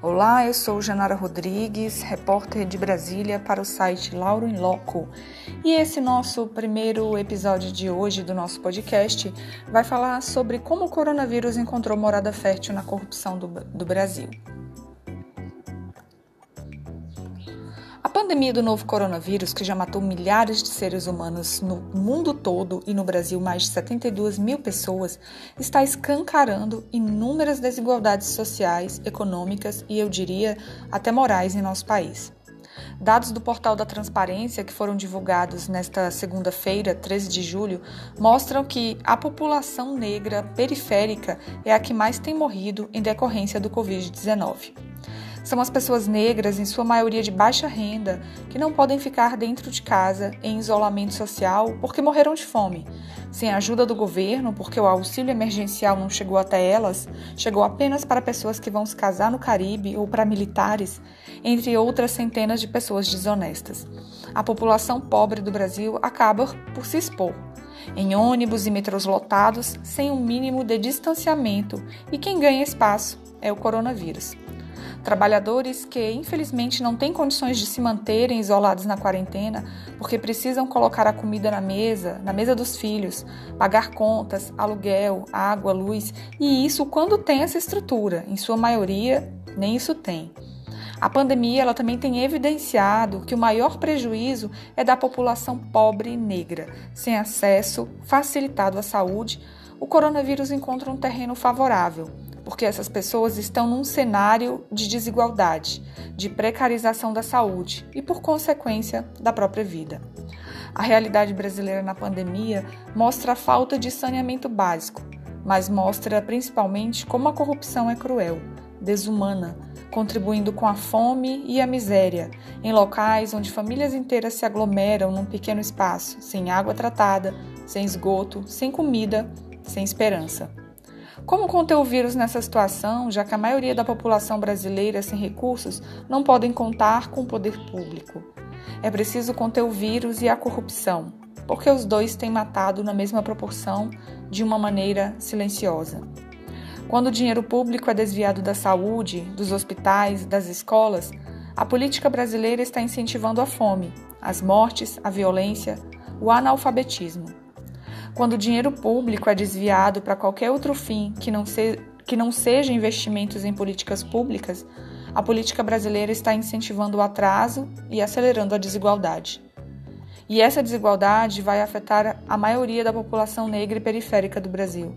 Olá, eu sou Janara Rodrigues, repórter de Brasília para o site Lauro em Loco. E esse nosso primeiro episódio de hoje do nosso podcast vai falar sobre como o coronavírus encontrou morada fértil na corrupção do, do Brasil. Pandemia do novo coronavírus, que já matou milhares de seres humanos no mundo todo e no Brasil mais de 72 mil pessoas, está escancarando inúmeras desigualdades sociais, econômicas e, eu diria, até morais em nosso país. Dados do Portal da Transparência, que foram divulgados nesta segunda-feira, 13 de julho, mostram que a população negra periférica é a que mais tem morrido em decorrência do Covid-19. São as pessoas negras, em sua maioria de baixa renda, que não podem ficar dentro de casa em isolamento social porque morreram de fome. Sem a ajuda do governo, porque o auxílio emergencial não chegou até elas, chegou apenas para pessoas que vão se casar no Caribe ou para militares, entre outras centenas de pessoas desonestas. A população pobre do Brasil acaba por se expor em ônibus e metrôs lotados, sem um mínimo de distanciamento, e quem ganha espaço é o coronavírus. Trabalhadores que, infelizmente, não têm condições de se manterem isolados na quarentena porque precisam colocar a comida na mesa, na mesa dos filhos, pagar contas, aluguel, água, luz, e isso quando tem essa estrutura. Em sua maioria, nem isso tem. A pandemia ela também tem evidenciado que o maior prejuízo é da população pobre e negra, sem acesso facilitado à saúde. O coronavírus encontra um terreno favorável porque essas pessoas estão num cenário de desigualdade, de precarização da saúde e, por consequência, da própria vida. A realidade brasileira na pandemia mostra a falta de saneamento básico, mas mostra principalmente como a corrupção é cruel, desumana, contribuindo com a fome e a miséria, em locais onde famílias inteiras se aglomeram num pequeno espaço, sem água tratada, sem esgoto, sem comida, sem esperança. Como conter o vírus nessa situação, já que a maioria da população brasileira sem recursos não podem contar com o poder público? É preciso conter o vírus e a corrupção, porque os dois têm matado na mesma proporção de uma maneira silenciosa. Quando o dinheiro público é desviado da saúde, dos hospitais, das escolas, a política brasileira está incentivando a fome, as mortes, a violência, o analfabetismo. Quando o dinheiro público é desviado para qualquer outro fim que não, se, que não seja investimentos em políticas públicas, a política brasileira está incentivando o atraso e acelerando a desigualdade. E essa desigualdade vai afetar a maioria da população negra e periférica do Brasil.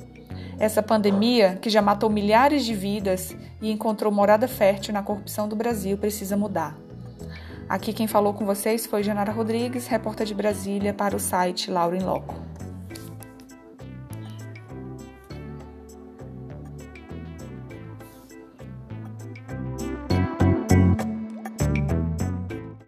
Essa pandemia, que já matou milhares de vidas e encontrou morada fértil na corrupção do Brasil, precisa mudar. Aqui quem falou com vocês foi Janara Rodrigues, repórter de Brasília para o site Laura em Loco.